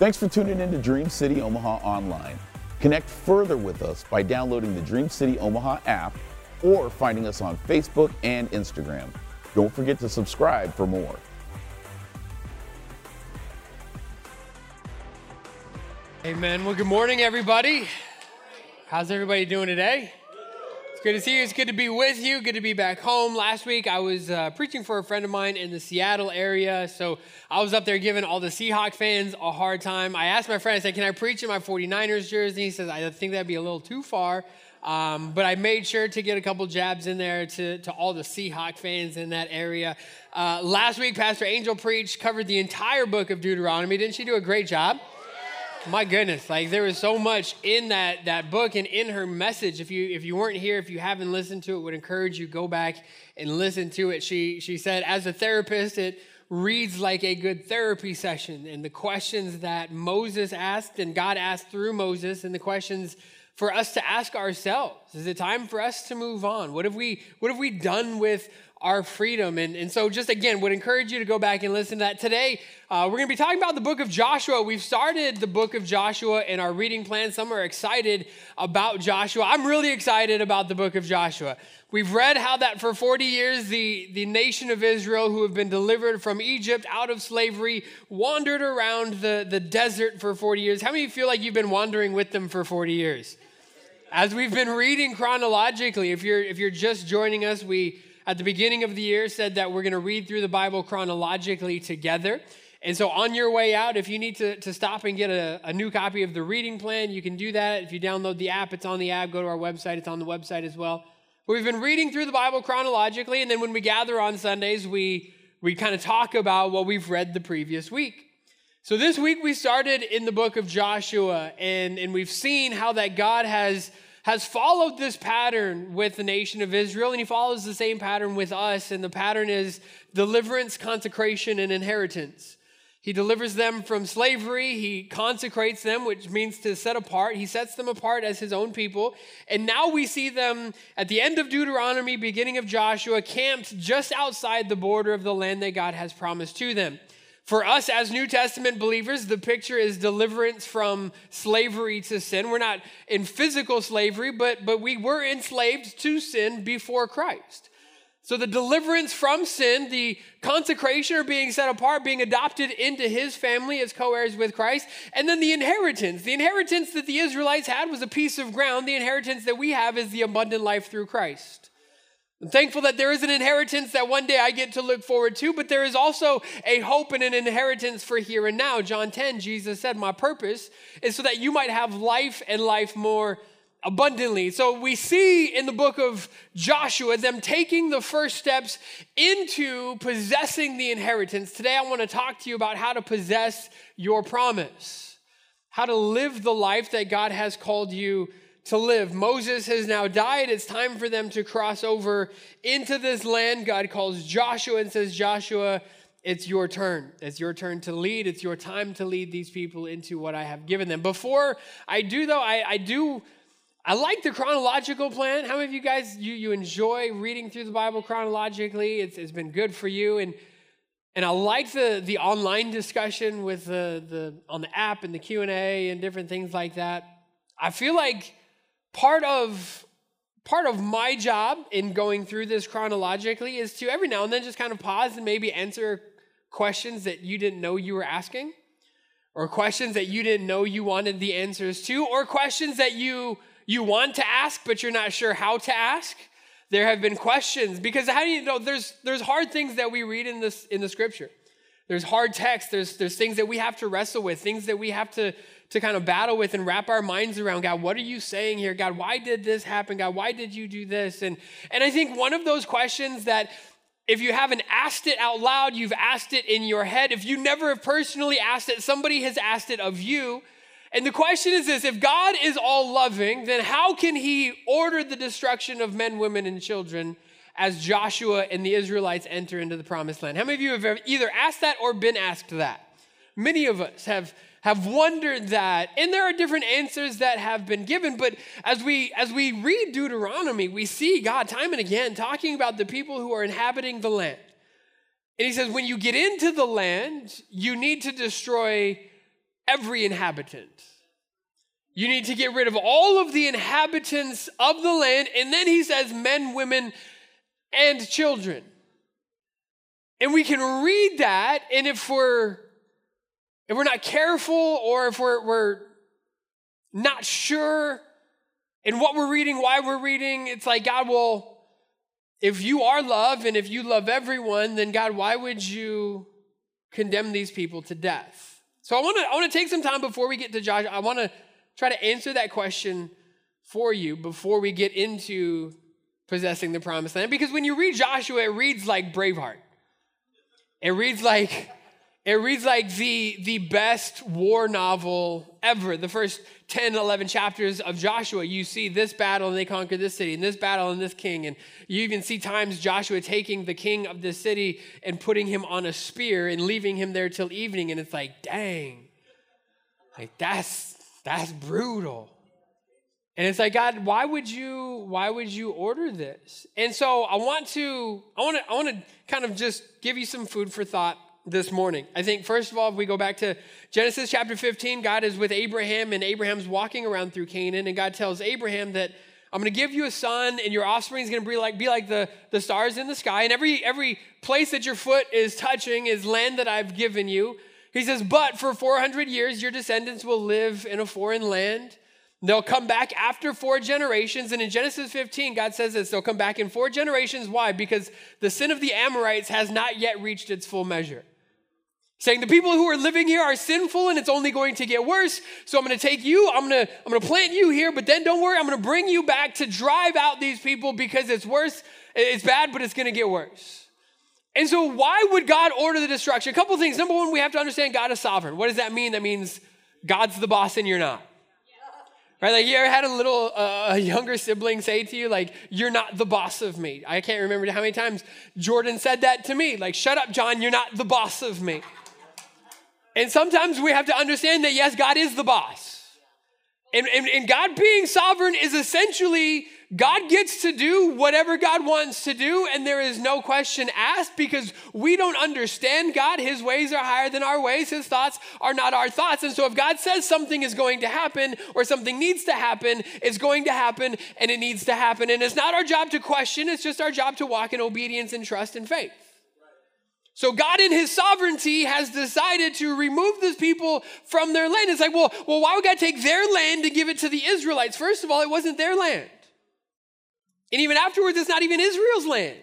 Thanks for tuning in to Dream City Omaha Online. Connect further with us by downloading the Dream City Omaha app or finding us on Facebook and Instagram. Don't forget to subscribe for more. Amen. Well, good morning, everybody. How's everybody doing today? Good to see you. It's good to be with you. Good to be back home. Last week, I was uh, preaching for a friend of mine in the Seattle area. So I was up there giving all the Seahawk fans a hard time. I asked my friend, I said, Can I preach in my 49ers jersey? He says, I think that'd be a little too far. Um, but I made sure to get a couple jabs in there to, to all the Seahawk fans in that area. Uh, last week, Pastor Angel preached, covered the entire book of Deuteronomy. Didn't she do a great job? My goodness, like there was so much in that that book and in her message. If you if you weren't here, if you haven't listened to it, would encourage you go back and listen to it. She she said, as a therapist, it reads like a good therapy session. And the questions that Moses asked and God asked through Moses, and the questions for us to ask ourselves: Is it time for us to move on? What have we What have we done with our freedom. And, and so, just again, would encourage you to go back and listen to that. Today, uh, we're going to be talking about the book of Joshua. We've started the book of Joshua in our reading plan. Some are excited about Joshua. I'm really excited about the book of Joshua. We've read how that for 40 years, the, the nation of Israel, who have been delivered from Egypt out of slavery, wandered around the, the desert for 40 years. How many feel like you've been wandering with them for 40 years? As we've been reading chronologically, if you're, if you're just joining us, we at the beginning of the year said that we're going to read through the Bible chronologically together. And so, on your way out, if you need to, to stop and get a, a, new copy of the reading plan, you can do that. If you download the app, it's on the app. Go to our website, it's on the website as well. We've been reading through the Bible chronologically, and then when we gather on Sundays, we, we kind of talk about what we've read the previous week. So, this week we started in the book of Joshua, and, and we've seen how that God has has followed this pattern with the nation of Israel, and he follows the same pattern with us. And the pattern is deliverance, consecration, and inheritance. He delivers them from slavery. He consecrates them, which means to set apart. He sets them apart as his own people. And now we see them at the end of Deuteronomy, beginning of Joshua, camped just outside the border of the land that God has promised to them. For us as New Testament believers, the picture is deliverance from slavery to sin. We're not in physical slavery, but, but we were enslaved to sin before Christ. So the deliverance from sin, the consecration or being set apart, being adopted into his family as co heirs with Christ, and then the inheritance. The inheritance that the Israelites had was a piece of ground. The inheritance that we have is the abundant life through Christ. I'm thankful that there is an inheritance that one day I get to look forward to, but there is also a hope and an inheritance for here and now. John 10, Jesus said, My purpose is so that you might have life and life more abundantly. So we see in the book of Joshua them taking the first steps into possessing the inheritance. Today I want to talk to you about how to possess your promise, how to live the life that God has called you to live. Moses has now died. It's time for them to cross over into this land. God calls Joshua and says, Joshua, it's your turn. It's your turn to lead. It's your time to lead these people into what I have given them. Before I do, though, I, I do. I like the chronological plan. How many of you guys you, you enjoy reading through the Bible chronologically? It's, it's been good for you. And and I like the, the online discussion with the, the on the app and the Q&A and different things like that. I feel like part of part of my job in going through this chronologically is to every now and then just kind of pause and maybe answer questions that you didn't know you were asking or questions that you didn't know you wanted the answers to or questions that you you want to ask but you're not sure how to ask. There have been questions because how do you know there's there's hard things that we read in this in the scripture. There's hard text there's there's things that we have to wrestle with things that we have to to kind of battle with and wrap our minds around God, what are you saying here? God, why did this happen? God, why did you do this? And, and I think one of those questions that if you haven't asked it out loud, you've asked it in your head. If you never have personally asked it, somebody has asked it of you. And the question is this if God is all loving, then how can he order the destruction of men, women, and children as Joshua and the Israelites enter into the promised land? How many of you have either asked that or been asked that? Many of us have have wondered that. And there are different answers that have been given, but as we as we read Deuteronomy, we see God time and again talking about the people who are inhabiting the land. And he says when you get into the land, you need to destroy every inhabitant. You need to get rid of all of the inhabitants of the land. And then he says men, women, and children. And we can read that, and if we're if we're not careful or if we're, we're not sure in what we're reading, why we're reading, it's like, God, well, if you are love and if you love everyone, then God, why would you condemn these people to death? So I want to I want to take some time before we get to Joshua. I want to try to answer that question for you before we get into possessing the promised land. Because when you read Joshua, it reads like Braveheart. It reads like it reads like the, the best war novel ever. The first 10, 11 chapters of Joshua, you see this battle and they conquer this city, and this battle and this king. And you even see times Joshua taking the king of this city and putting him on a spear and leaving him there till evening. And it's like, dang, like that's that's brutal. And it's like, God, why would you, why would you order this? And so I want to, I want to, I want to kind of just give you some food for thought this morning. I think, first of all, if we go back to Genesis chapter 15, God is with Abraham, and Abraham's walking around through Canaan, and God tells Abraham that I'm going to give you a son, and your offspring is going to be like, be like the, the stars in the sky, and every, every place that your foot is touching is land that I've given you. He says, But for 400 years, your descendants will live in a foreign land. They'll come back after four generations. And in Genesis 15, God says this they'll come back in four generations. Why? Because the sin of the Amorites has not yet reached its full measure. Saying the people who are living here are sinful and it's only going to get worse. So I'm going to take you, I'm going to, I'm going to plant you here, but then don't worry, I'm going to bring you back to drive out these people because it's worse, it's bad, but it's going to get worse. And so, why would God order the destruction? A couple things. Number one, we have to understand God is sovereign. What does that mean? That means God's the boss and you're not. Right? Like you ever had a little uh, younger sibling say to you, like, you're not the boss of me. I can't remember how many times Jordan said that to me. Like, shut up, John, you're not the boss of me. And sometimes we have to understand that, yes, God is the boss. And, and, and, God being sovereign is essentially God gets to do whatever God wants to do, and there is no question asked because we don't understand God. His ways are higher than our ways, His thoughts are not our thoughts. And so, if God says something is going to happen or something needs to happen, it's going to happen and it needs to happen. And it's not our job to question, it's just our job to walk in obedience and trust and faith. So God in his sovereignty has decided to remove these people from their land. It's like, well, well, why would God take their land to give it to the Israelites? First of all, it wasn't their land. And even afterwards, it's not even Israel's land.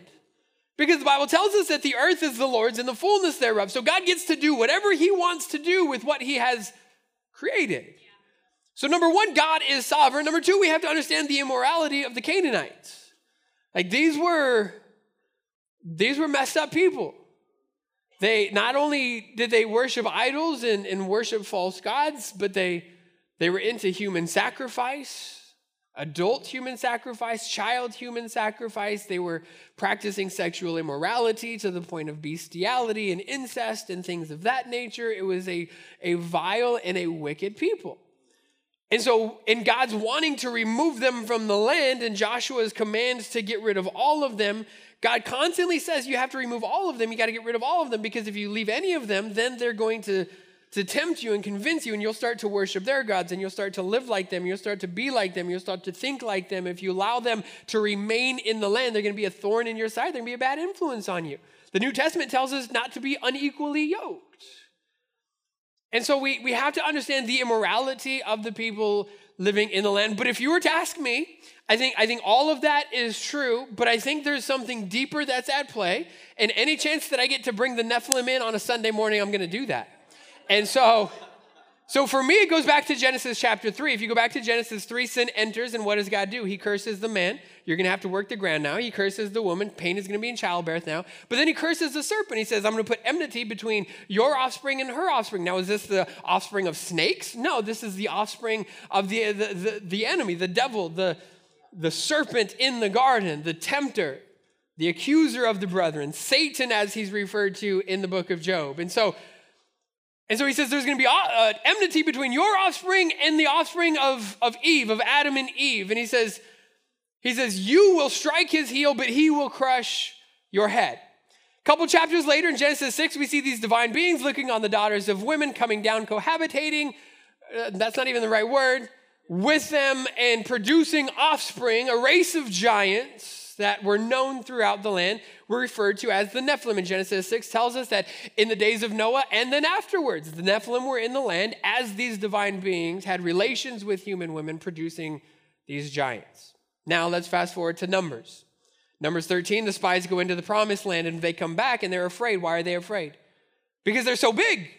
Because the Bible tells us that the earth is the Lord's and the fullness thereof. So God gets to do whatever he wants to do with what he has created. So, number one, God is sovereign. Number two, we have to understand the immorality of the Canaanites. Like these were, these were messed up people. They not only did they worship idols and, and worship false gods, but they they were into human sacrifice, adult human sacrifice, child human sacrifice. They were practicing sexual immorality to the point of bestiality and incest and things of that nature. It was a, a vile and a wicked people. And so, in God's wanting to remove them from the land and Joshua's commands to get rid of all of them, God constantly says you have to remove all of them. You got to get rid of all of them because if you leave any of them, then they're going to, to tempt you and convince you, and you'll start to worship their gods and you'll start to live like them. You'll start to be like them. You'll start to think like them. If you allow them to remain in the land, they're going to be a thorn in your side. They're going to be a bad influence on you. The New Testament tells us not to be unequally yoked. And so we, we have to understand the immorality of the people living in the land. But if you were to ask me, I think, I think all of that is true, but I think there's something deeper that's at play. And any chance that I get to bring the Nephilim in on a Sunday morning, I'm going to do that. And so, so for me, it goes back to Genesis chapter 3. If you go back to Genesis 3, sin enters, and what does God do? He curses the man. You're going to have to work the ground now. He curses the woman. Pain is going to be in childbirth now. But then he curses the serpent. He says, I'm going to put enmity between your offspring and her offspring. Now, is this the offspring of snakes? No, this is the offspring of the, the, the, the enemy, the devil, the, the serpent in the garden, the tempter, the accuser of the brethren, Satan, as he's referred to in the book of Job. And so, and so he says there's going to be uh, enmity between your offspring and the offspring of, of Eve, of Adam and Eve. And he says, he says, you will strike his heel, but he will crush your head. A couple chapters later in Genesis 6, we see these divine beings looking on the daughters of women coming down, cohabitating. Uh, that's not even the right word. With them and producing offspring, a race of giants that were known throughout the land were referred to as the Nephilim. In Genesis 6 tells us that in the days of Noah and then afterwards, the Nephilim were in the land as these divine beings had relations with human women, producing these giants. Now let's fast forward to Numbers. Numbers 13, the spies go into the promised land and they come back and they're afraid. Why are they afraid? Because they're so big.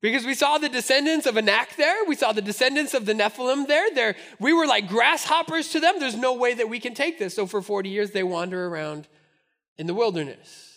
Because we saw the descendants of Anak there, we saw the descendants of the Nephilim there. there. We were like grasshoppers to them. There's no way that we can take this. So for 40 years, they wander around in the wilderness.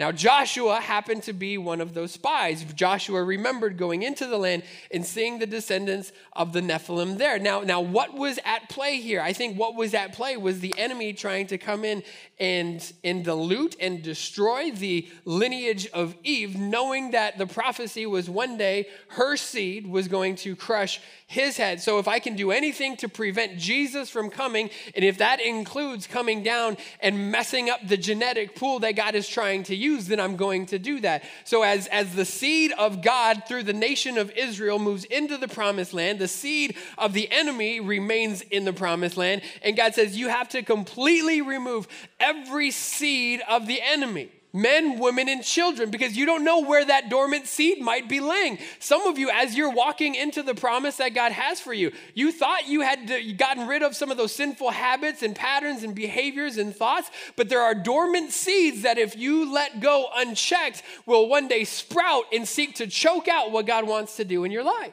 Now, Joshua happened to be one of those spies. Joshua remembered going into the land and seeing the descendants of the Nephilim there. Now, now, what was at play here? I think what was at play was the enemy trying to come in and, and dilute and destroy the lineage of Eve, knowing that the prophecy was one day her seed was going to crush his head. So if I can do anything to prevent Jesus from coming, and if that includes coming down and messing up the genetic pool that God is trying to use, then I'm going to do that. So as, as the seed of God through the nation of Israel moves into the promised land, the seed of the enemy remains in the promised land. And God says, you have to completely remove every seed of the enemy men, women, and children, because you don't know where that dormant seed might be laying. Some of you, as you're walking into the promise that God has for you, you thought you had gotten rid of some of those sinful habits and patterns and behaviors and thoughts, but there are dormant seeds that, if you let go unchecked, will one day sprout and seek to choke out what God wants to do in your life.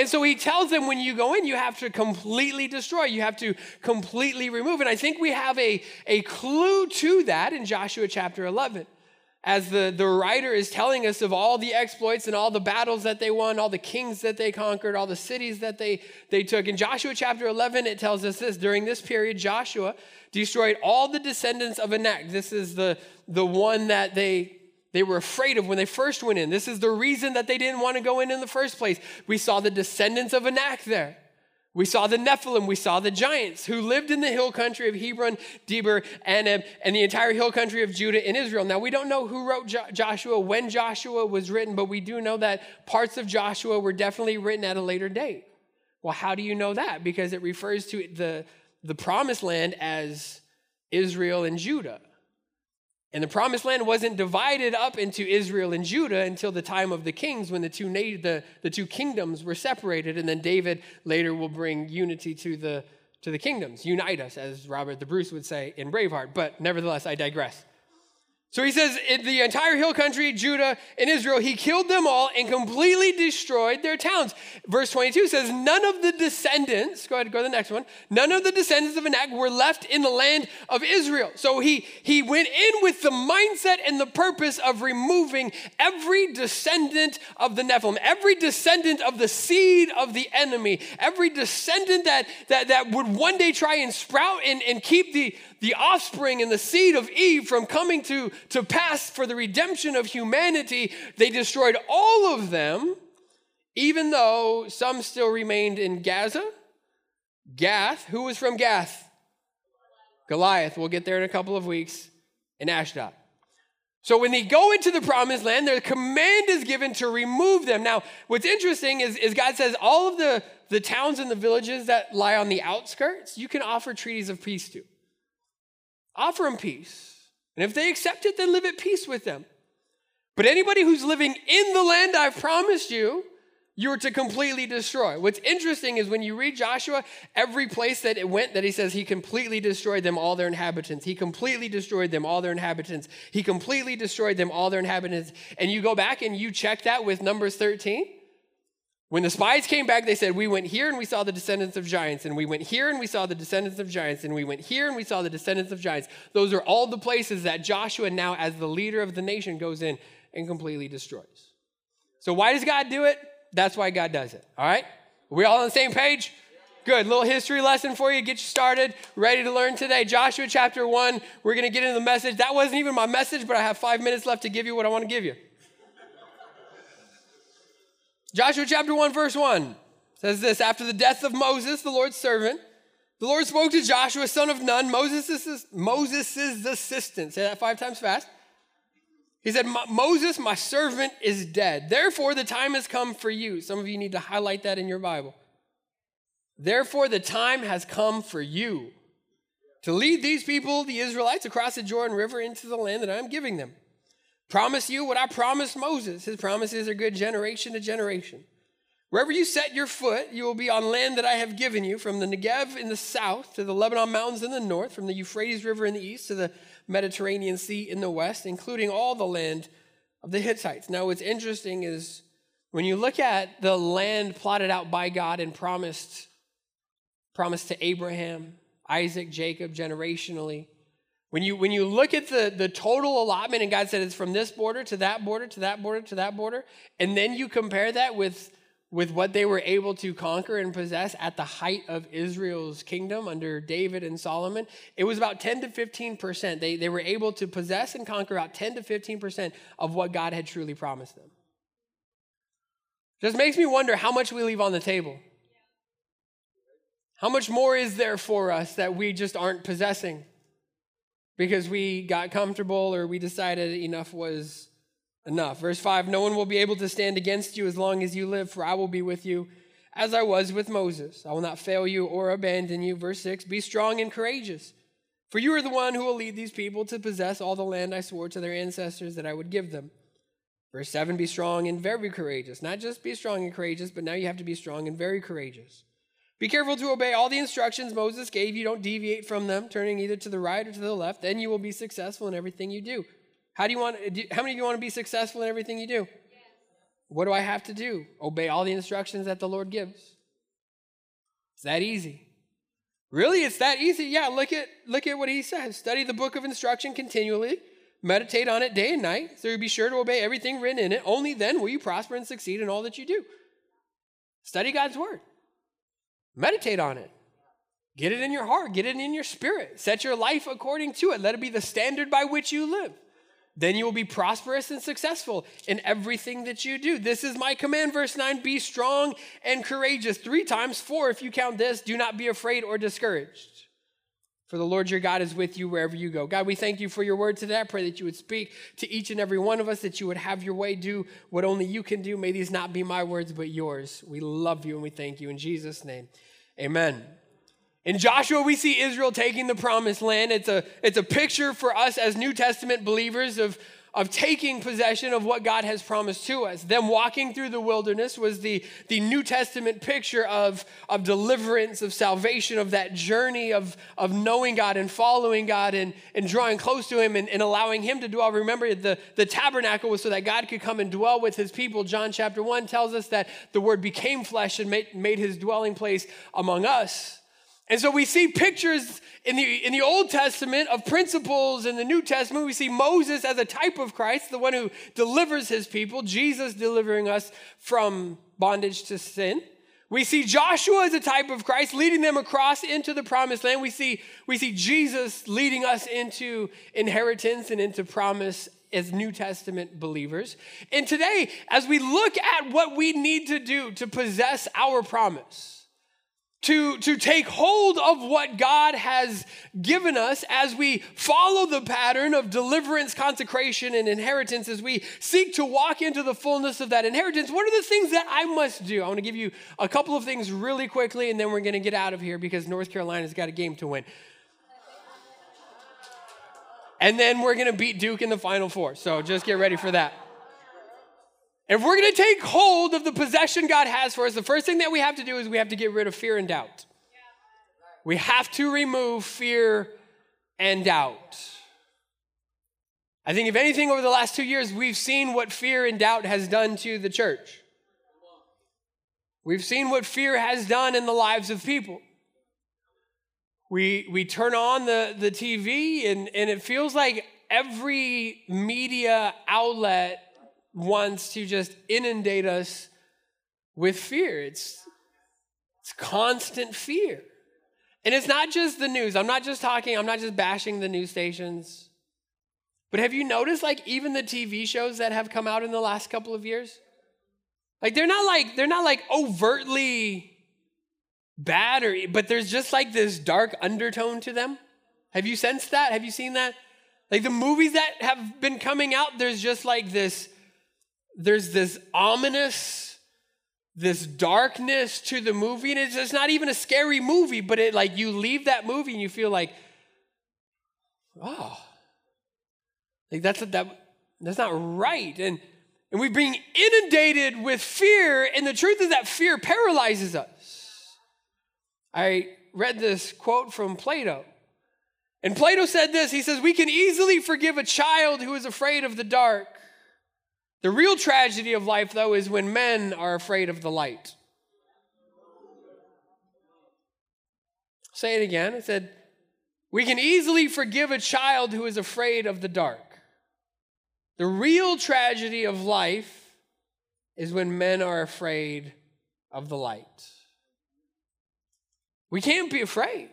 And so he tells them when you go in, you have to completely destroy, you have to completely remove. And I think we have a, a clue to that in Joshua chapter 11. As the, the writer is telling us of all the exploits and all the battles that they won, all the kings that they conquered, all the cities that they, they took. In Joshua chapter 11, it tells us this during this period, Joshua destroyed all the descendants of Anak. This is the, the one that they they were afraid of when they first went in. This is the reason that they didn't want to go in in the first place. We saw the descendants of Anak there. We saw the Nephilim, we saw the giants who lived in the hill country of Hebron, Debir, Anab, and the entire hill country of Judah and Israel. Now, we don't know who wrote jo- Joshua, when Joshua was written, but we do know that parts of Joshua were definitely written at a later date. Well, how do you know that? Because it refers to the, the promised land as Israel and Judah. And the promised land wasn't divided up into Israel and Judah until the time of the kings when the two, the, the two kingdoms were separated. And then David later will bring unity to the, to the kingdoms, unite us, as Robert the Bruce would say in Braveheart. But nevertheless, I digress. So he says, in the entire hill country, Judah and Israel, he killed them all and completely destroyed their towns. Verse 22 says, None of the descendants, go ahead, go to the next one, none of the descendants of Anak were left in the land of Israel. So he, he went in with the mindset and the purpose of removing every descendant of the Nephilim, every descendant of the seed of the enemy, every descendant that, that, that would one day try and sprout and, and keep the, the offspring and the seed of Eve from coming to, to pass for the redemption of humanity, they destroyed all of them, even though some still remained in Gaza. Gath, who was from Gath? Goliath. We'll get there in a couple of weeks. In Ashdod. So when they go into the promised land, their command is given to remove them. Now, what's interesting is, is God says all of the, the towns and the villages that lie on the outskirts, you can offer treaties of peace to. Offer them peace. And if they accept it, then live at peace with them. But anybody who's living in the land I've promised you, you're to completely destroy. What's interesting is when you read Joshua, every place that it went, that he says he completely destroyed them, all their inhabitants. He completely destroyed them, all their inhabitants. He completely destroyed them, all their inhabitants. And you go back and you check that with Numbers 13, when the spies came back, they said, We went here and we saw the descendants of giants, and we went here and we saw the descendants of giants, and we went here and we saw the descendants of giants. Those are all the places that Joshua, now as the leader of the nation, goes in and completely destroys. So, why does God do it? That's why God does it. All right? Are we all on the same page? Good. Little history lesson for you. Get you started. Ready to learn today. Joshua chapter 1. We're going to get into the message. That wasn't even my message, but I have five minutes left to give you what I want to give you. Joshua chapter 1, verse 1 says this After the death of Moses, the Lord's servant, the Lord spoke to Joshua, son of Nun, Moses' Moses's assistant. Say that five times fast. He said, Moses, my servant, is dead. Therefore, the time has come for you. Some of you need to highlight that in your Bible. Therefore, the time has come for you to lead these people, the Israelites, across the Jordan River into the land that I'm giving them. Promise you what I promised Moses. His promises are good generation to generation. Wherever you set your foot, you will be on land that I have given you, from the Negev in the south to the Lebanon mountains in the north, from the Euphrates River in the east to the Mediterranean Sea in the west, including all the land of the Hittites. Now, what's interesting is when you look at the land plotted out by God and promised, promised to Abraham, Isaac, Jacob, generationally, when you, when you look at the, the total allotment, and God said it's from this border to that border to that border to that border, and then you compare that with with what they were able to conquer and possess at the height of Israel's kingdom under David and Solomon, it was about 10 to 15%. They, they were able to possess and conquer about 10 to 15% of what God had truly promised them. Just makes me wonder how much we leave on the table. How much more is there for us that we just aren't possessing because we got comfortable or we decided enough was enough. Verse 5 No one will be able to stand against you as long as you live, for I will be with you as I was with Moses. I will not fail you or abandon you. Verse 6 Be strong and courageous, for you are the one who will lead these people to possess all the land I swore to their ancestors that I would give them. Verse 7 Be strong and very courageous. Not just be strong and courageous, but now you have to be strong and very courageous. Be careful to obey all the instructions Moses gave you. Don't deviate from them, turning either to the right or to the left. Then you will be successful in everything you do. How do you want? Do, how many of you want to be successful in everything you do? Yes. What do I have to do? Obey all the instructions that the Lord gives. It's that easy. Really, it's that easy. Yeah, look at look at what he says. Study the book of instruction continually. Meditate on it day and night, so you be sure to obey everything written in it. Only then will you prosper and succeed in all that you do. Study God's word. Meditate on it. Get it in your heart, get it in your spirit. Set your life according to it. Let it be the standard by which you live. Then you will be prosperous and successful in everything that you do. This is my command, verse 9 be strong and courageous. Three times, four if you count this, do not be afraid or discouraged. For the Lord your God is with you wherever you go. God, we thank you for your word today. I pray that you would speak to each and every one of us, that you would have your way, do what only you can do. May these not be my words, but yours. We love you and we thank you. In Jesus' name, amen. In Joshua, we see Israel taking the promised land. It's a, it's a picture for us as New Testament believers of, of taking possession of what God has promised to us. Them walking through the wilderness was the, the New Testament picture of, of deliverance, of salvation, of that journey of, of knowing God and following God and, and drawing close to Him and, and allowing Him to dwell. Remember, the, the tabernacle was so that God could come and dwell with His people. John chapter 1 tells us that the Word became flesh and made, made His dwelling place among us. And so we see pictures in the, in the Old Testament of principles. In the New Testament, we see Moses as a type of Christ, the one who delivers his people, Jesus delivering us from bondage to sin. We see Joshua as a type of Christ, leading them across into the promised land. We see, we see Jesus leading us into inheritance and into promise as New Testament believers. And today, as we look at what we need to do to possess our promise, to, to take hold of what God has given us as we follow the pattern of deliverance, consecration, and inheritance, as we seek to walk into the fullness of that inheritance. What are the things that I must do? I want to give you a couple of things really quickly, and then we're going to get out of here because North Carolina's got a game to win. And then we're going to beat Duke in the Final Four. So just get ready for that. If we're going to take hold of the possession God has for us, the first thing that we have to do is we have to get rid of fear and doubt. We have to remove fear and doubt. I think, if anything, over the last two years, we've seen what fear and doubt has done to the church. We've seen what fear has done in the lives of people. We, we turn on the, the TV, and, and it feels like every media outlet wants to just inundate us with fear. It's, it's constant fear. And it's not just the news. I'm not just talking, I'm not just bashing the news stations. But have you noticed, like, even the TV shows that have come out in the last couple of years? Like, they're not like, they're not like overtly bad or, but there's just like this dark undertone to them. Have you sensed that? Have you seen that? Like the movies that have been coming out, there's just like this, there's this ominous, this darkness to the movie. And it's not even a scary movie, but it like you leave that movie and you feel like, oh, like that's that that's not right. And and we're being inundated with fear, and the truth is that fear paralyzes us. I read this quote from Plato. And Plato said this He says, We can easily forgive a child who is afraid of the dark. The real tragedy of life, though, is when men are afraid of the light. Say it again. It said, We can easily forgive a child who is afraid of the dark. The real tragedy of life is when men are afraid of the light. We can't be afraid.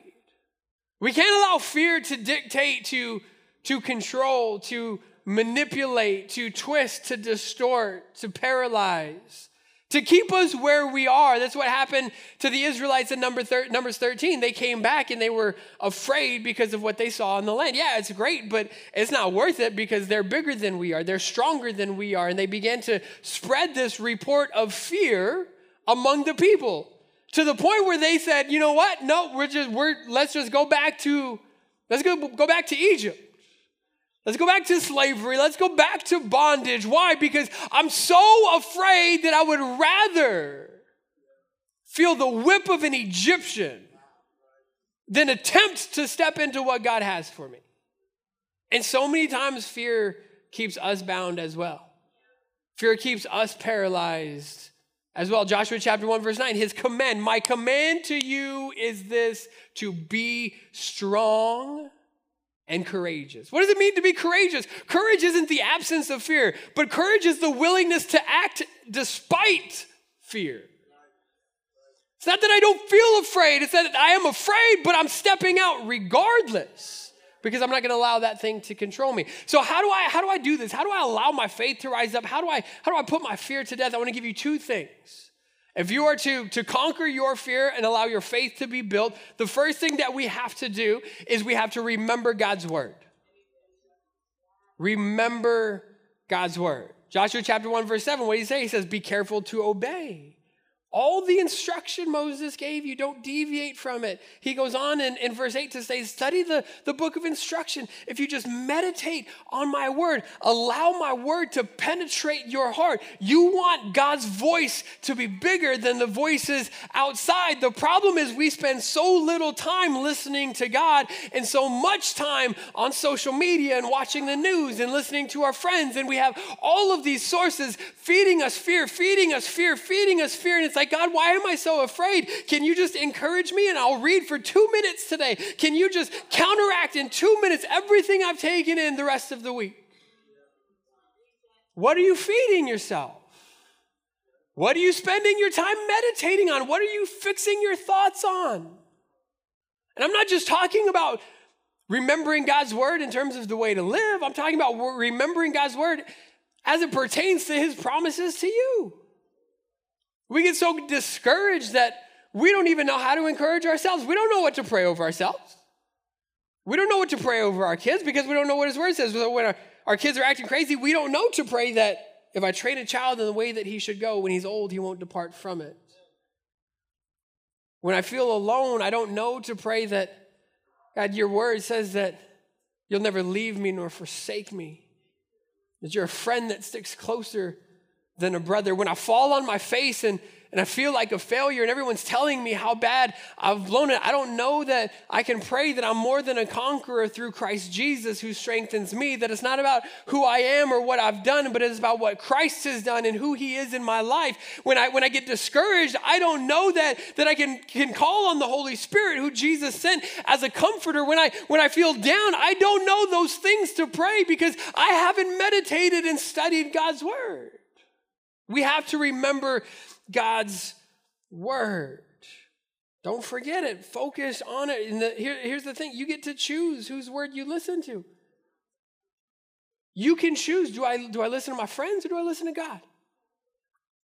We can't allow fear to dictate, to, to control, to manipulate, to twist, to distort, to paralyze, to keep us where we are. That's what happened to the Israelites in number thir- Numbers 13. They came back and they were afraid because of what they saw in the land. Yeah, it's great, but it's not worth it because they're bigger than we are, they're stronger than we are. And they began to spread this report of fear among the people to the point where they said, you know what? No, we're just we're let's just go back to let's go go back to Egypt. Let's go back to slavery. Let's go back to bondage. Why? Because I'm so afraid that I would rather feel the whip of an Egyptian than attempt to step into what God has for me. And so many times fear keeps us bound as well. Fear keeps us paralyzed as well. Joshua chapter 1, verse 9, his command, my command to you is this to be strong and courageous. What does it mean to be courageous? Courage isn't the absence of fear, but courage is the willingness to act despite fear. It's not that I don't feel afraid, it's that I am afraid, but I'm stepping out regardless because I'm not going to allow that thing to control me. So how do I how do I do this? How do I allow my faith to rise up? How do I how do I put my fear to death? I want to give you two things. If you are to, to conquer your fear and allow your faith to be built, the first thing that we have to do is we have to remember God's word. Remember God's word. Joshua chapter 1, verse 7, what do he say? He says, Be careful to obey all the instruction Moses gave you, don't deviate from it. He goes on in, in verse 8 to say, Study the, the book of instruction. If you just meditate on my word, allow my word to penetrate your heart. You want God's voice to be bigger than the voices outside. The problem is we spend so little time listening to God and so much time on social media and watching the news and listening to our friends. And we have all of these sources feeding us fear, feeding us fear, feeding us fear. And it's like, God, why am I so afraid? Can you just encourage me and I'll read for two minutes today? Can you just counteract in two minutes everything I've taken in the rest of the week? What are you feeding yourself? What are you spending your time meditating on? What are you fixing your thoughts on? And I'm not just talking about remembering God's word in terms of the way to live, I'm talking about remembering God's word as it pertains to his promises to you. We get so discouraged that we don't even know how to encourage ourselves. We don't know what to pray over ourselves. We don't know what to pray over our kids because we don't know what his word says. When our, our kids are acting crazy, we don't know to pray that if I train a child in the way that he should go, when he's old, he won't depart from it. When I feel alone, I don't know to pray that, God, your word says that you'll never leave me nor forsake me, that you're a friend that sticks closer than a brother. When I fall on my face and, and I feel like a failure and everyone's telling me how bad I've blown it, I don't know that I can pray that I'm more than a conqueror through Christ Jesus who strengthens me. That it's not about who I am or what I've done, but it's about what Christ has done and who he is in my life. When I when I get discouraged, I don't know that that I can, can call on the Holy Spirit who Jesus sent as a comforter. When I when I feel down, I don't know those things to pray because I haven't meditated and studied God's word. We have to remember God's word. Don't forget it. Focus on it. And the, here, here's the thing you get to choose whose word you listen to. You can choose do I, do I listen to my friends or do I listen to God?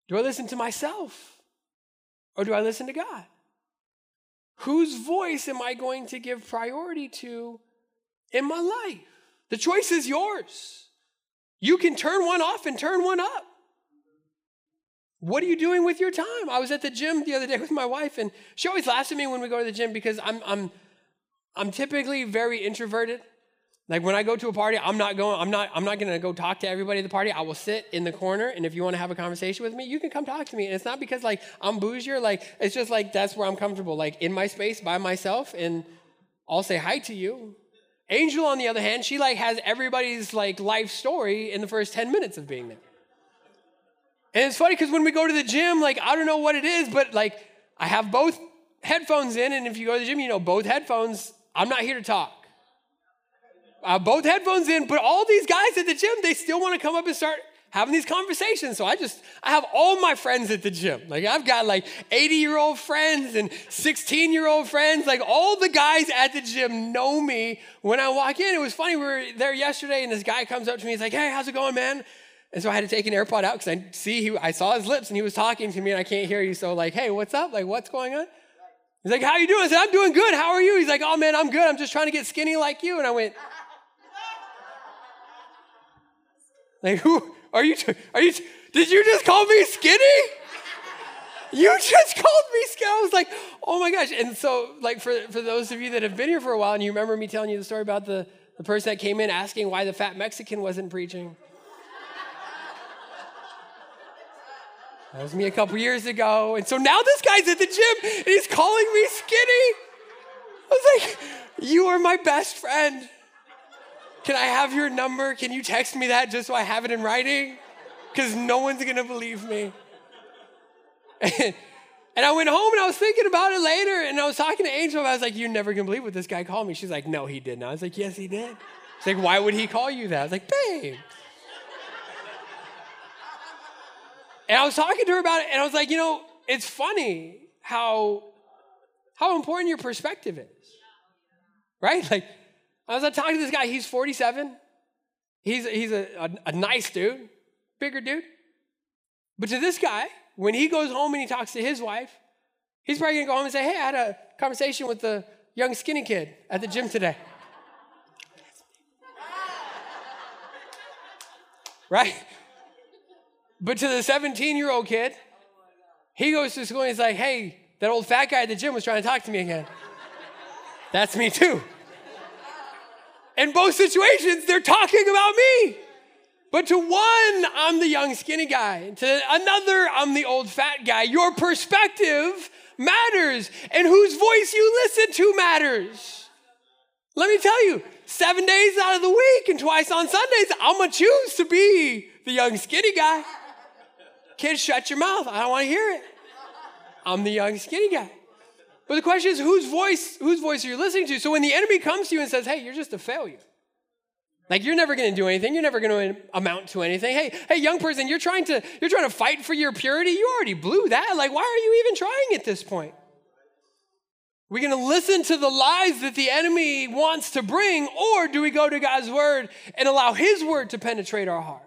Do I listen to myself or do I listen to God? Whose voice am I going to give priority to in my life? The choice is yours. You can turn one off and turn one up. What are you doing with your time? I was at the gym the other day with my wife, and she always laughs at me when we go to the gym because I'm, I'm, I'm typically very introverted. Like when I go to a party, I'm not going, I'm not, I'm not gonna go talk to everybody at the party. I will sit in the corner, and if you want to have a conversation with me, you can come talk to me. And it's not because like I'm bougier, like it's just like that's where I'm comfortable, like in my space by myself, and I'll say hi to you. Angel, on the other hand, she like has everybody's like life story in the first 10 minutes of being there. And it's funny because when we go to the gym, like I don't know what it is, but like I have both headphones in, and if you go to the gym, you know both headphones. I'm not here to talk uh, both headphones in, but all these guys at the gym, they still want to come up and start having these conversations. So I just, I have all my friends at the gym. Like I've got like 80 year old friends and 16 year old friends. Like all the guys at the gym know me when I walk in. It was funny, we were there yesterday and this guy comes up to me. He's like, hey, how's it going, man? And so I had to take an AirPod out because I see he, I saw his lips and he was talking to me and I can't hear you. So like, hey, what's up? Like, what's going on? He's like, how you doing? I said, I'm doing good. How are you? He's like, oh man, I'm good. I'm just trying to get skinny like you. And I went, Like, who are you? Are you? Did you just call me skinny? You just called me skinny. I was like, oh my gosh. And so, like, for, for those of you that have been here for a while and you remember me telling you the story about the, the person that came in asking why the fat Mexican wasn't preaching. That was me a couple years ago. And so now this guy's at the gym and he's calling me skinny. I was like, you are my best friend. Can I have your number? Can you text me that just so I have it in writing? Because no one's gonna believe me. And, and I went home and I was thinking about it later and I was talking to Angel. I was like, You're never gonna believe what this guy called me. She's like, No, he didn't. I was like, Yes, he did. She's like, Why would he call you that? I was like, Babe. And I was talking to her about it and I was like, You know, it's funny how, how important your perspective is. Right? Like, I was talking to this guy, he's 47. He's, he's a, a, a nice dude, bigger dude. But to this guy, when he goes home and he talks to his wife, he's probably gonna go home and say, Hey, I had a conversation with the young skinny kid at the gym today. right? But to the 17 year old kid, he goes to school and he's like, Hey, that old fat guy at the gym was trying to talk to me again. That's me too. In both situations, they're talking about me. But to one, I'm the young skinny guy. To another, I'm the old fat guy. Your perspective matters, and whose voice you listen to matters. Let me tell you, seven days out of the week and twice on Sundays, I'm gonna choose to be the young skinny guy. Kids, shut your mouth. I don't wanna hear it. I'm the young skinny guy. But the question is, whose voice, whose voice are you listening to? So when the enemy comes to you and says, hey, you're just a failure. Like you're never going to do anything. You're never going to amount to anything. Hey, hey, young person, you're trying to you're trying to fight for your purity. You already blew that. Like, why are you even trying at this point? We're going to listen to the lies that the enemy wants to bring, or do we go to God's word and allow His word to penetrate our hearts?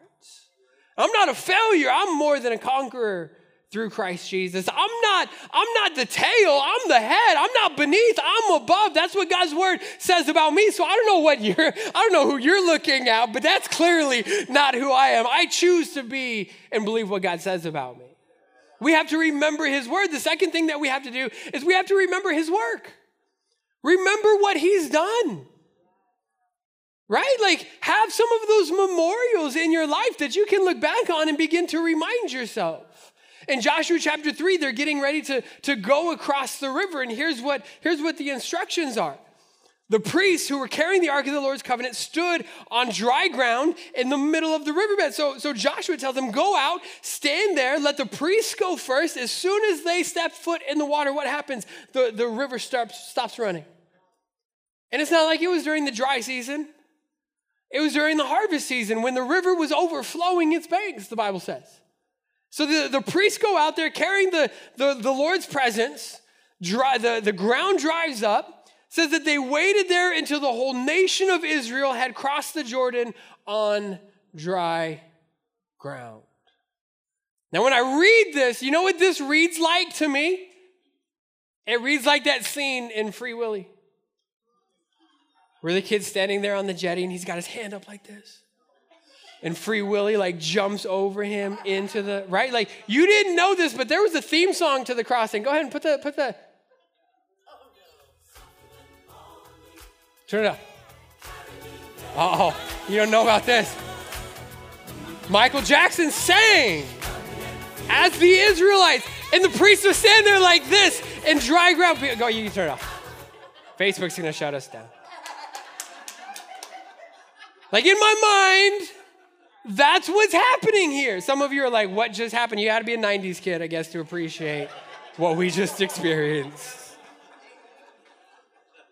I'm not a failure. I'm more than a conqueror through Christ Jesus. I'm not I'm not the tail, I'm the head. I'm not beneath, I'm above. That's what God's word says about me. So I don't know what you're I don't know who you're looking at, but that's clearly not who I am. I choose to be and believe what God says about me. We have to remember his word. The second thing that we have to do is we have to remember his work. Remember what he's done. Right? Like, have some of those memorials in your life that you can look back on and begin to remind yourself. In Joshua chapter 3, they're getting ready to, to go across the river, and here's what, here's what the instructions are. The priests who were carrying the Ark of the Lord's covenant stood on dry ground in the middle of the riverbed. So, so Joshua tells them, Go out, stand there, let the priests go first. As soon as they step foot in the water, what happens? The, the river stops, stops running. And it's not like it was during the dry season, it was during the harvest season when the river was overflowing its banks, the Bible says. So the, the priests go out there carrying the, the, the Lord's presence. Dry, the, the ground dries up. Says that they waited there until the whole nation of Israel had crossed the Jordan on dry ground. Now, when I read this, you know what this reads like to me? It reads like that scene in Free Willy. Where the kid's standing there on the jetty and he's got his hand up like this. And Free Willy like jumps over him into the right. Like you didn't know this, but there was a theme song to the crossing. Go ahead and put the put the. Turn it up. Uh oh, you don't know about this. Michael Jackson sang as the Israelites, and the priests were standing there like this in dry ground. Go, you can turn it off. Facebook's gonna shut us down. Like in my mind, that's what's happening here. Some of you are like, what just happened? You had to be a 90s kid, I guess, to appreciate what we just experienced.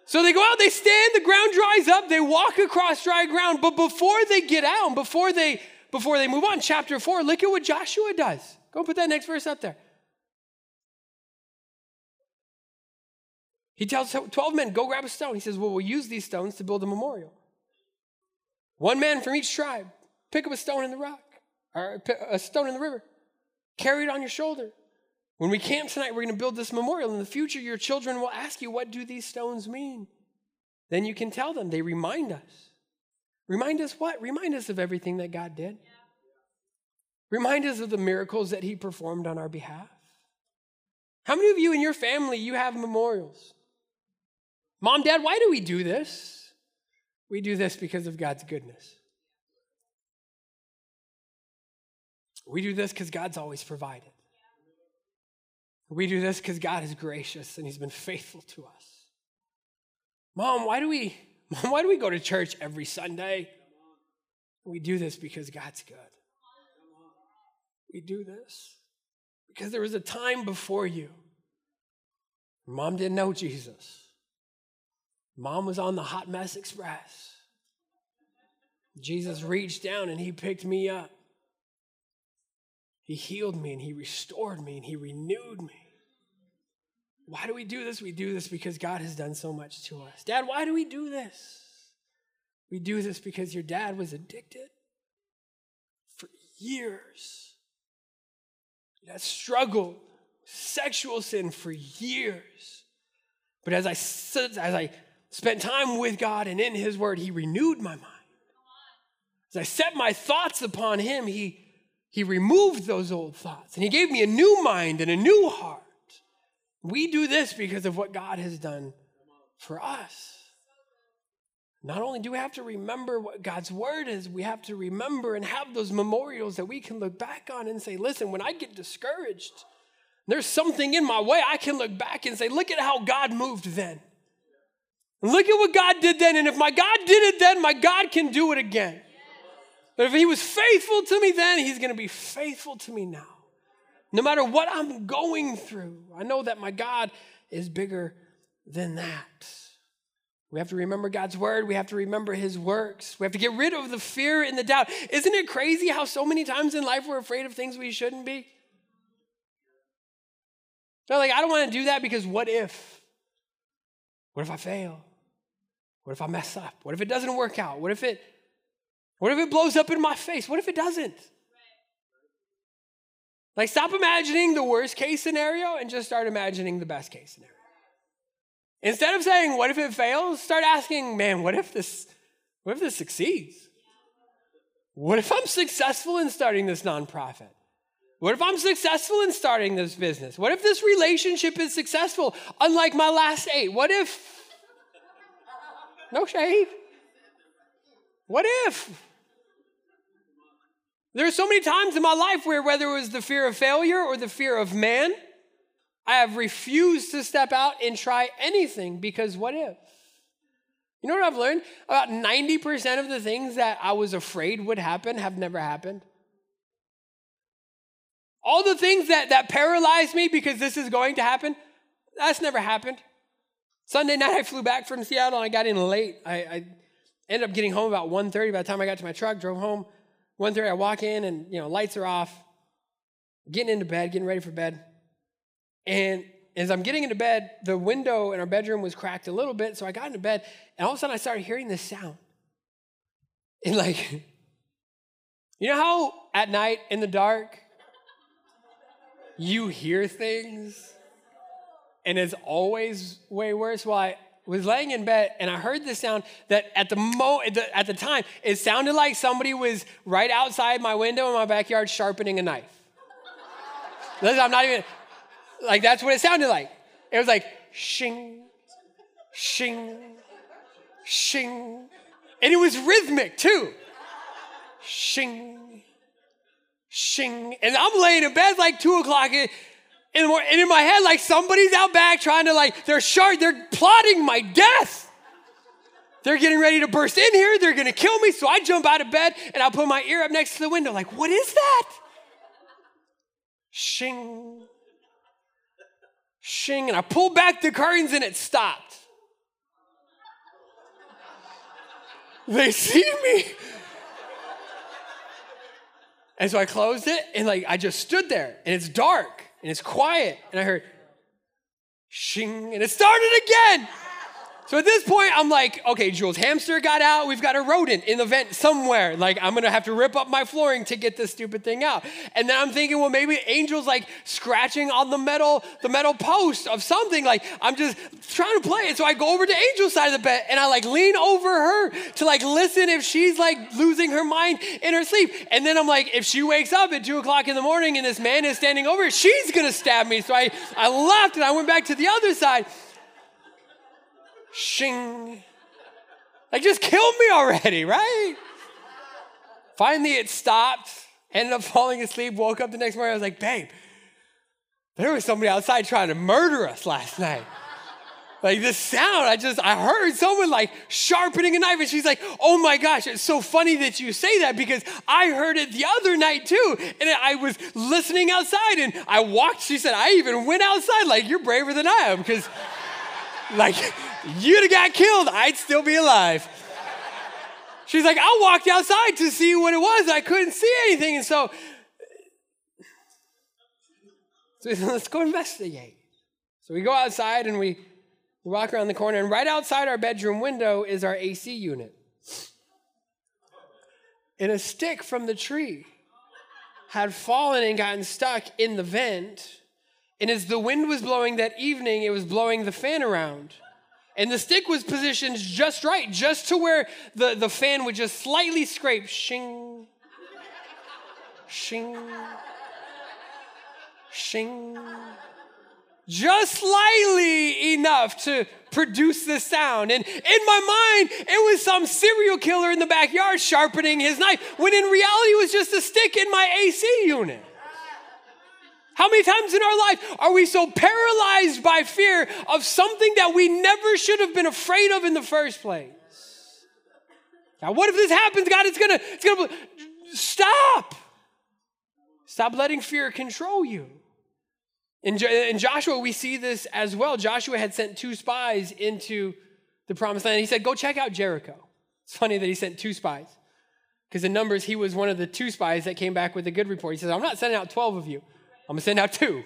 So they go out, they stand, the ground dries up, they walk across dry ground, but before they get out, before they before they move on, chapter 4, look at what Joshua does. Go put that next verse up there. He tells 12 men, go grab a stone. He says, Well, we'll use these stones to build a memorial. One man from each tribe, pick up a stone in the rock, or a stone in the river, carry it on your shoulder. When we camp tonight, we're going to build this memorial. In the future, your children will ask you, What do these stones mean? Then you can tell them, they remind us. Remind us what? Remind us of everything that God did. Remind us of the miracles that He performed on our behalf. How many of you in your family you have memorials? Mom, Dad, why do we do this? We do this because of God's goodness. We do this because God's always provided. We do this because God is gracious and He's been faithful to us. Mom, why do we Mom, why do we go to church every Sunday? We do this because God's good. We do this because there was a time before you. Mom didn't know Jesus. Mom was on the Hot Mess Express. Jesus reached down and he picked me up. He healed me and he restored me and he renewed me. Why do we do this? We do this because God has done so much to us. Dad, why do we do this? We do this because your dad was addicted for years. That struggled sexual sin for years. But as I, as I spent time with God and in His Word, He renewed my mind. As I set my thoughts upon Him, He, he removed those old thoughts and He gave me a new mind and a new heart. We do this because of what God has done for us. Not only do we have to remember what God's word is, we have to remember and have those memorials that we can look back on and say, listen, when I get discouraged, there's something in my way, I can look back and say, look at how God moved then. Look at what God did then. And if my God did it then, my God can do it again. But if He was faithful to me then, He's going to be faithful to me now. No matter what I'm going through, I know that my God is bigger than that. We have to remember God's word. We have to remember his works. We have to get rid of the fear and the doubt. Isn't it crazy how so many times in life we're afraid of things we shouldn't be? They're like, I don't want to do that because what if? What if I fail? What if I mess up? What if it doesn't work out? What if it what if it blows up in my face? What if it doesn't? Like stop imagining the worst case scenario and just start imagining the best case scenario. Instead of saying, what if it fails? Start asking, man, what if this what if this succeeds? What if I'm successful in starting this nonprofit? What if I'm successful in starting this business? What if this relationship is successful, unlike my last eight? What if? No shade. What if? There are so many times in my life where, whether it was the fear of failure or the fear of man, I have refused to step out and try anything because what if? You know what I've learned? About 90% of the things that I was afraid would happen have never happened. All the things that, that paralyzed me because this is going to happen, that's never happened. Sunday night, I flew back from Seattle and I got in late. I, I ended up getting home about 1.30. By the time I got to my truck, drove home. 1.30, I walk in and, you know, lights are off. Getting into bed, getting ready for bed. And as I'm getting into bed, the window in our bedroom was cracked a little bit. So I got into bed, and all of a sudden I started hearing this sound. And like, you know how at night in the dark, you hear things and it's always way worse? Well, I, was laying in bed and I heard this sound that at the mo at the time it sounded like somebody was right outside my window in my backyard sharpening a knife. Listen, I'm not even like that's what it sounded like. It was like shing, shing, shing, and it was rhythmic too. Shing, shing, and I'm laying in bed like two o'clock and, and in my head, like somebody's out back trying to like, they're sharp, they're plotting my death. They're getting ready to burst in here. They're going to kill me. So I jump out of bed and I put my ear up next to the window. Like, what is that? Shing. Shing. And I pull back the curtains and it stopped. They see me. And so I closed it and like I just stood there and it's dark and it's quiet. And I heard shing, and it started again. So at this point, I'm like, okay, Jules, hamster got out. We've got a rodent in the vent somewhere. Like, I'm gonna have to rip up my flooring to get this stupid thing out. And then I'm thinking, well, maybe Angel's like scratching on the metal, the metal post of something. Like, I'm just trying to play it. So I go over to Angel's side of the bed and I like lean over her to like listen if she's like losing her mind in her sleep. And then I'm like, if she wakes up at two o'clock in the morning and this man is standing over, her, she's gonna stab me. So I, I left and I went back to the other side shing. Like, just kill me already, right? Finally, it stopped. Ended up falling asleep. Woke up the next morning. I was like, babe, there was somebody outside trying to murder us last night. Like this sound, I just, I heard someone like sharpening a knife, and she's like, oh my gosh, it's so funny that you say that because I heard it the other night too. And I was listening outside and I walked, she said, I even went outside, like, you're braver than I am because, like, you'd have got killed, I'd still be alive. She's like, I walked outside to see what it was. I couldn't see anything. And so, so let's go investigate. So we go outside and we, we walk around the corner, and right outside our bedroom window is our AC unit. And a stick from the tree had fallen and gotten stuck in the vent. And as the wind was blowing that evening, it was blowing the fan around. And the stick was positioned just right, just to where the, the fan would just slightly scrape. Shing, shing, shing. Just slightly enough to produce this sound. And in my mind, it was some serial killer in the backyard sharpening his knife, when in reality, it was just a stick in my AC unit. How many times in our life are we so paralyzed by fear of something that we never should have been afraid of in the first place? Now, what if this happens? God, it's gonna, it's gonna stop. Stop letting fear control you. In, in Joshua, we see this as well. Joshua had sent two spies into the promised land. He said, Go check out Jericho. It's funny that he sent two spies. Because in Numbers, he was one of the two spies that came back with a good report. He says, I'm not sending out 12 of you. I'm gonna send out two.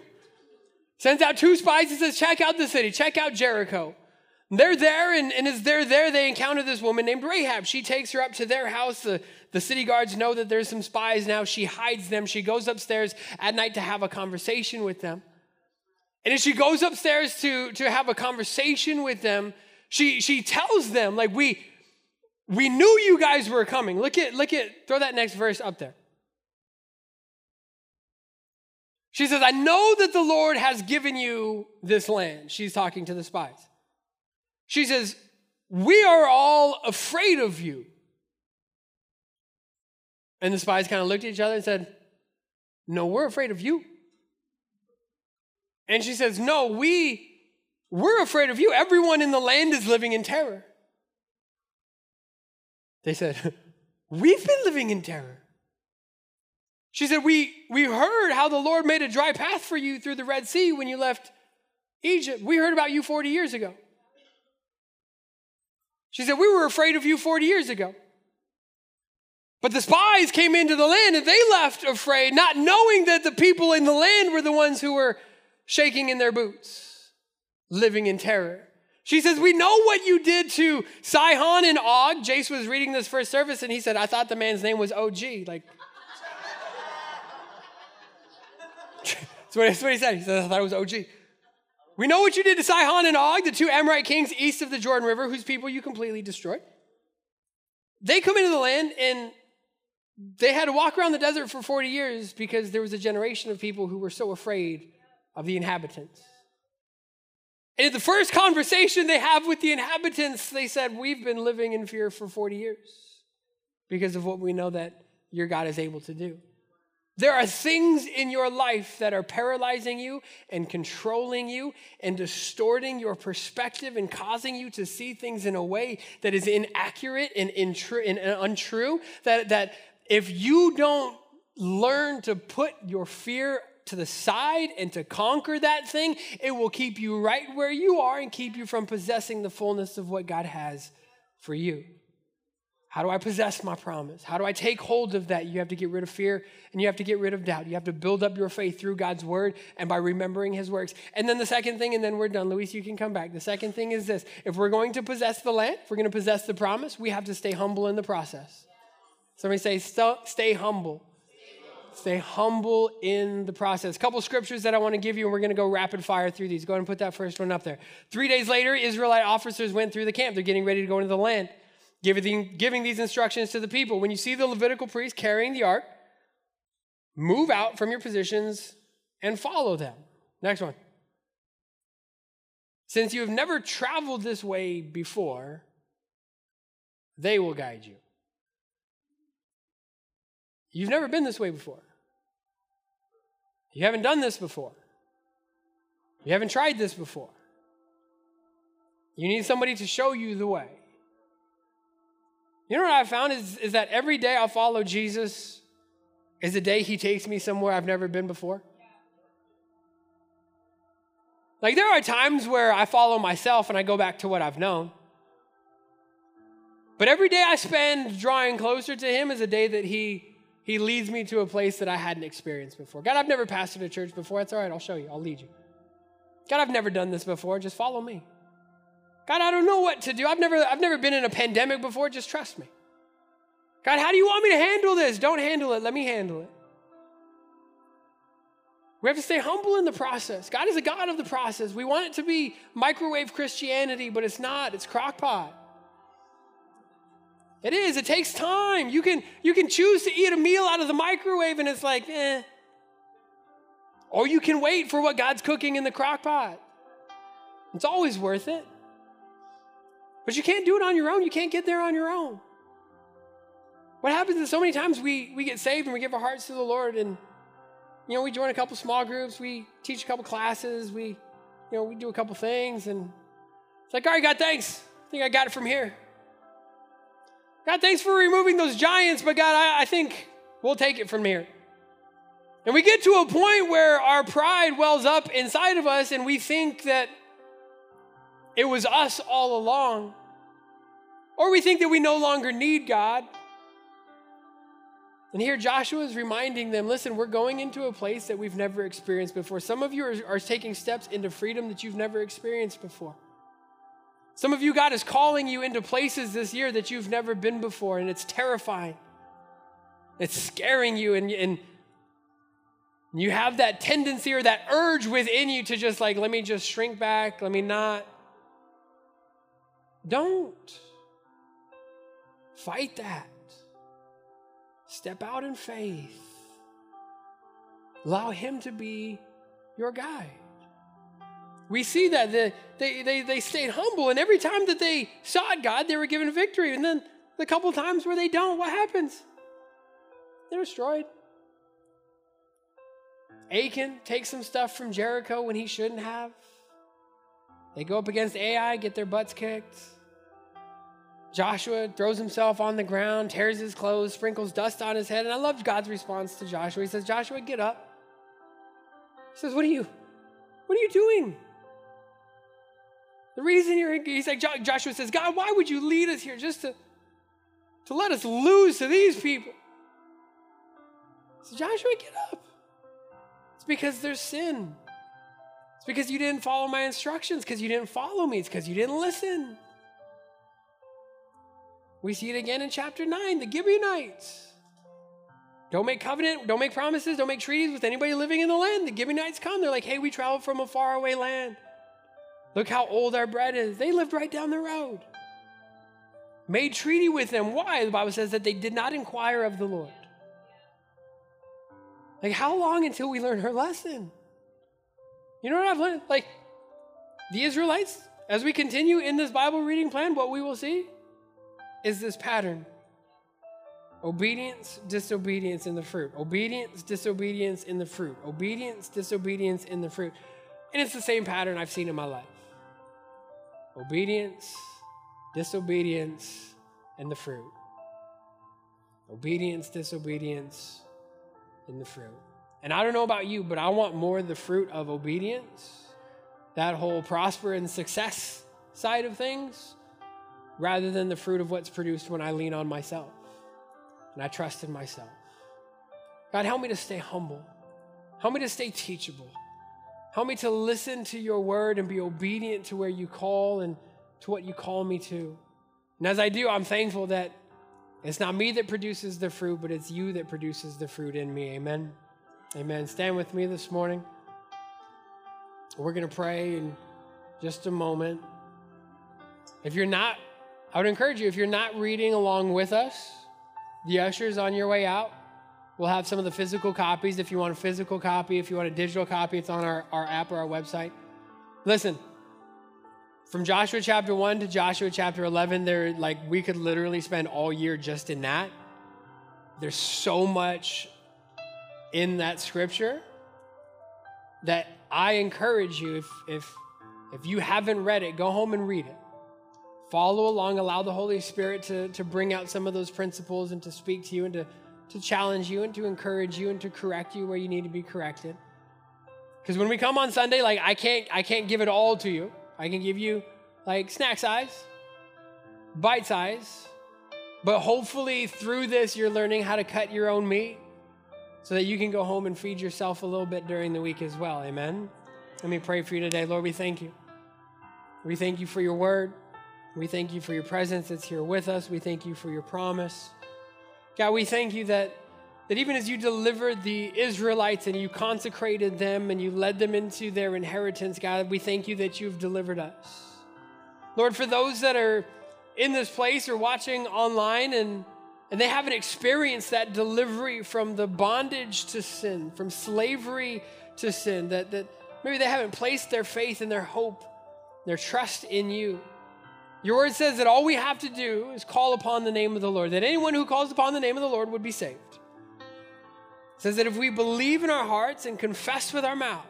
Sends out two spies and says, check out the city, check out Jericho. they're there, and, and as they're there, they encounter this woman named Rahab. She takes her up to their house. The, the city guards know that there's some spies now. She hides them. She goes upstairs at night to have a conversation with them. And as she goes upstairs to, to have a conversation with them, she, she tells them, like, we, we knew you guys were coming. Look at, look at, throw that next verse up there. She says, I know that the Lord has given you this land. She's talking to the spies. She says, We are all afraid of you. And the spies kind of looked at each other and said, No, we're afraid of you. And she says, No, we, we're afraid of you. Everyone in the land is living in terror. They said, We've been living in terror. She said, we, we heard how the Lord made a dry path for you through the Red Sea when you left Egypt. We heard about you 40 years ago. She said, We were afraid of you 40 years ago. But the spies came into the land and they left afraid, not knowing that the people in the land were the ones who were shaking in their boots, living in terror. She says, We know what you did to Sihon and Og. Jace was reading this first service and he said, I thought the man's name was OG. Like, that's what, he said. He said, I thought it was OG. We know what you did to Sihon and Og, the two Amorite kings east of the Jordan River, whose people you completely destroyed. They come into the land and they had to walk around the desert for 40 years because there was a generation of people who were so afraid of the inhabitants. And at the first conversation they have with the inhabitants, they said, We've been living in fear for 40 years because of what we know that your God is able to do. There are things in your life that are paralyzing you and controlling you and distorting your perspective and causing you to see things in a way that is inaccurate and, intru- and untrue. That, that if you don't learn to put your fear to the side and to conquer that thing, it will keep you right where you are and keep you from possessing the fullness of what God has for you. How do I possess my promise? How do I take hold of that? You have to get rid of fear and you have to get rid of doubt. You have to build up your faith through God's word and by remembering his works. And then the second thing, and then we're done. Luis, you can come back. The second thing is this if we're going to possess the land, if we're going to possess the promise, we have to stay humble in the process. Somebody say, stay humble. Stay humble in the process. A couple scriptures that I want to give you, and we're going to go rapid fire through these. Go ahead and put that first one up there. Three days later, Israelite officers went through the camp. They're getting ready to go into the land giving, giving these instructions to the people. When you see the Levitical priest carrying the ark, move out from your positions and follow them. Next one. Since you have never traveled this way before, they will guide you. You've never been this way before. You haven't done this before. You haven't tried this before. You need somebody to show you the way. You know what I found is, is that every day I follow Jesus is the day he takes me somewhere I've never been before. Like there are times where I follow myself and I go back to what I've known. But every day I spend drawing closer to him is a day that he he leads me to a place that I hadn't experienced before. God, I've never pastored a church before. That's all right. I'll show you. I'll lead you. God, I've never done this before. Just follow me. God, I don't know what to do. I've never, I've never been in a pandemic before. Just trust me. God, how do you want me to handle this? Don't handle it. Let me handle it. We have to stay humble in the process. God is a God of the process. We want it to be microwave Christianity, but it's not. It's crockpot. It is. It takes time. You can, you can choose to eat a meal out of the microwave and it's like, eh. Or you can wait for what God's cooking in the crock pot. It's always worth it. But you can't do it on your own. You can't get there on your own. What happens is so many times we, we get saved and we give our hearts to the Lord and you know, we join a couple small groups, we teach a couple classes, we, you know, we do a couple things, and it's like, all right, God, thanks. I think I got it from here. God, thanks for removing those giants, but God, I, I think we'll take it from here. And we get to a point where our pride wells up inside of us, and we think that it was us all along. Or we think that we no longer need God. And here Joshua is reminding them listen, we're going into a place that we've never experienced before. Some of you are, are, taking steps into freedom that you've never experienced before. Some of you, God is calling you into places this year that you've never been before, and it's terrifying. It's scaring you, and, and you have that tendency or that urge within you to just like, let me just shrink back, let me not. Don't fight that. Step out in faith. Allow Him to be your guide. We see that the, they, they, they stayed humble, and every time that they sought God, they were given victory. And then the couple times where they don't, what happens? They're destroyed. Achan takes some stuff from Jericho when he shouldn't have. They go up against Ai, get their butts kicked. Joshua throws himself on the ground, tears his clothes, sprinkles dust on his head. And I love God's response to Joshua. He says, Joshua, get up. He says, What are you? What are you doing? The reason you're he's like Joshua says, God, why would you lead us here just to, to let us lose to these people? So Joshua, get up. It's because there's sin. It's because you didn't follow my instructions, because you didn't follow me, it's because you didn't listen. We see it again in chapter 9, the Gibeonites. Don't make covenant, don't make promises, don't make treaties with anybody living in the land. The Gibeonites come. They're like, hey, we traveled from a faraway land. Look how old our bread is. They lived right down the road. Made treaty with them. Why? The Bible says that they did not inquire of the Lord. Like, how long until we learn her lesson? You know what I've learned? Like, the Israelites, as we continue in this Bible reading plan, what we will see is this pattern obedience, disobedience in the fruit, obedience, disobedience in the fruit, obedience, disobedience in the fruit. And it's the same pattern I've seen in my life obedience, disobedience, and the fruit. Obedience, disobedience, and the fruit. And I don't know about you, but I want more of the fruit of obedience, that whole prosper and success side of things, rather than the fruit of what's produced when I lean on myself and I trust in myself. God, help me to stay humble. Help me to stay teachable. Help me to listen to your word and be obedient to where you call and to what you call me to. And as I do, I'm thankful that it's not me that produces the fruit, but it's you that produces the fruit in me. Amen. Amen. Stand with me this morning. We're going to pray in just a moment. If you're not, I would encourage you, if you're not reading along with us, the ushers on your way out will have some of the physical copies. If you want a physical copy, if you want a digital copy, it's on our, our app or our website. Listen, from Joshua chapter 1 to Joshua chapter 11, there like we could literally spend all year just in that. There's so much in that scripture that I encourage you if if if you haven't read it, go home and read it follow along, allow the Holy Spirit to, to bring out some of those principles and to speak to you and to, to challenge you and to encourage you and to correct you where you need to be corrected. Because when we come on Sunday, like I can't I can't give it all to you. I can give you like snack size, bite size, but hopefully through this you're learning how to cut your own meat so that you can go home and feed yourself a little bit during the week as well. Amen. Let me pray for you today. Lord, we thank you. We thank you for your word. We thank you for your presence that's here with us. We thank you for your promise. God, we thank you that, that even as you delivered the Israelites and you consecrated them and you led them into their inheritance, God, we thank you that you've delivered us. Lord, for those that are in this place or watching online and, and they haven't experienced that delivery from the bondage to sin, from slavery to sin, that, that maybe they haven't placed their faith and their hope, their trust in you. Your word says that all we have to do is call upon the name of the Lord, that anyone who calls upon the name of the Lord would be saved. It says that if we believe in our hearts and confess with our mouth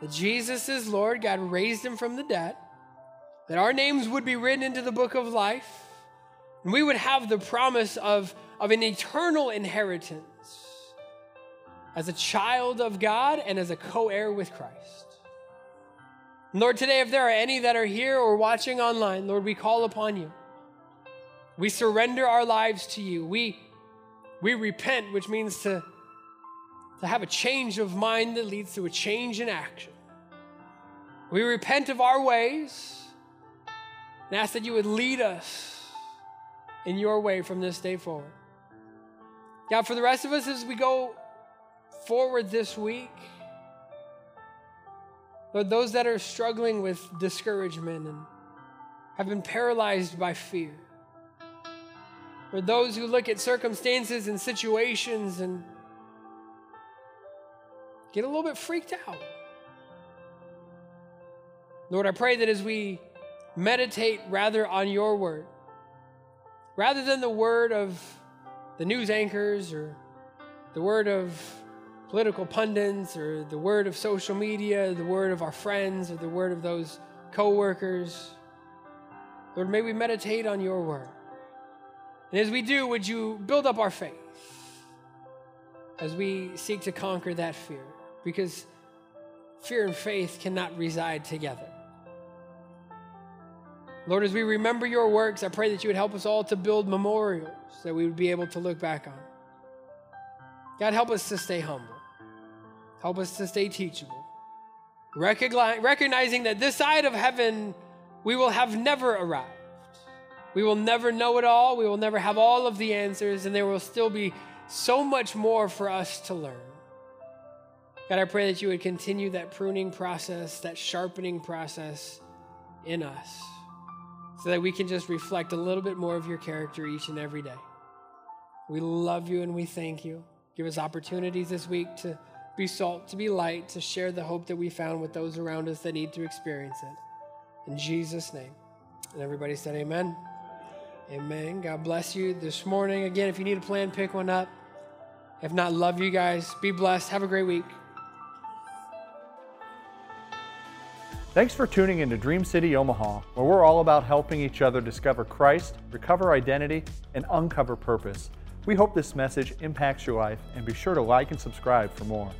that Jesus is Lord, God raised him from the dead, that our names would be written into the book of life, and we would have the promise of, of an eternal inheritance as a child of God and as a co heir with Christ. Lord, today, if there are any that are here or watching online, Lord, we call upon you. We surrender our lives to you. We, we repent, which means to, to have a change of mind that leads to a change in action. We repent of our ways and ask that you would lead us in your way from this day forward. God, for the rest of us, as we go forward this week, Lord, those that are struggling with discouragement and have been paralyzed by fear. Or those who look at circumstances and situations and get a little bit freaked out. Lord, I pray that as we meditate rather on your word, rather than the word of the news anchors or the word of political pundits or the word of social media, the word of our friends, or the word of those coworkers. Lord, may we meditate on your word. And as we do, would you build up our faith as we seek to conquer that fear? Because fear and faith cannot reside together. Lord, as we remember your works, I pray that you would help us all to build memorials that we would be able to look back on. God, help us to stay humble. Help us to stay teachable. Recognizing that this side of heaven, we will have never arrived. We will never know it all. We will never have all of the answers, and there will still be so much more for us to learn. God, I pray that you would continue that pruning process, that sharpening process in us, so that we can just reflect a little bit more of your character each and every day. We love you and we thank you. Give us opportunities this week to be salt, to be light, to share the hope that we found with those around us that need to experience it. In Jesus' name. And everybody said, Amen. Amen. God bless you this morning. Again, if you need a plan, pick one up. If not, love you guys. Be blessed. Have a great week. Thanks for tuning into Dream City Omaha, where we're all about helping each other discover Christ, recover identity, and uncover purpose. We hope this message impacts your life and be sure to like and subscribe for more.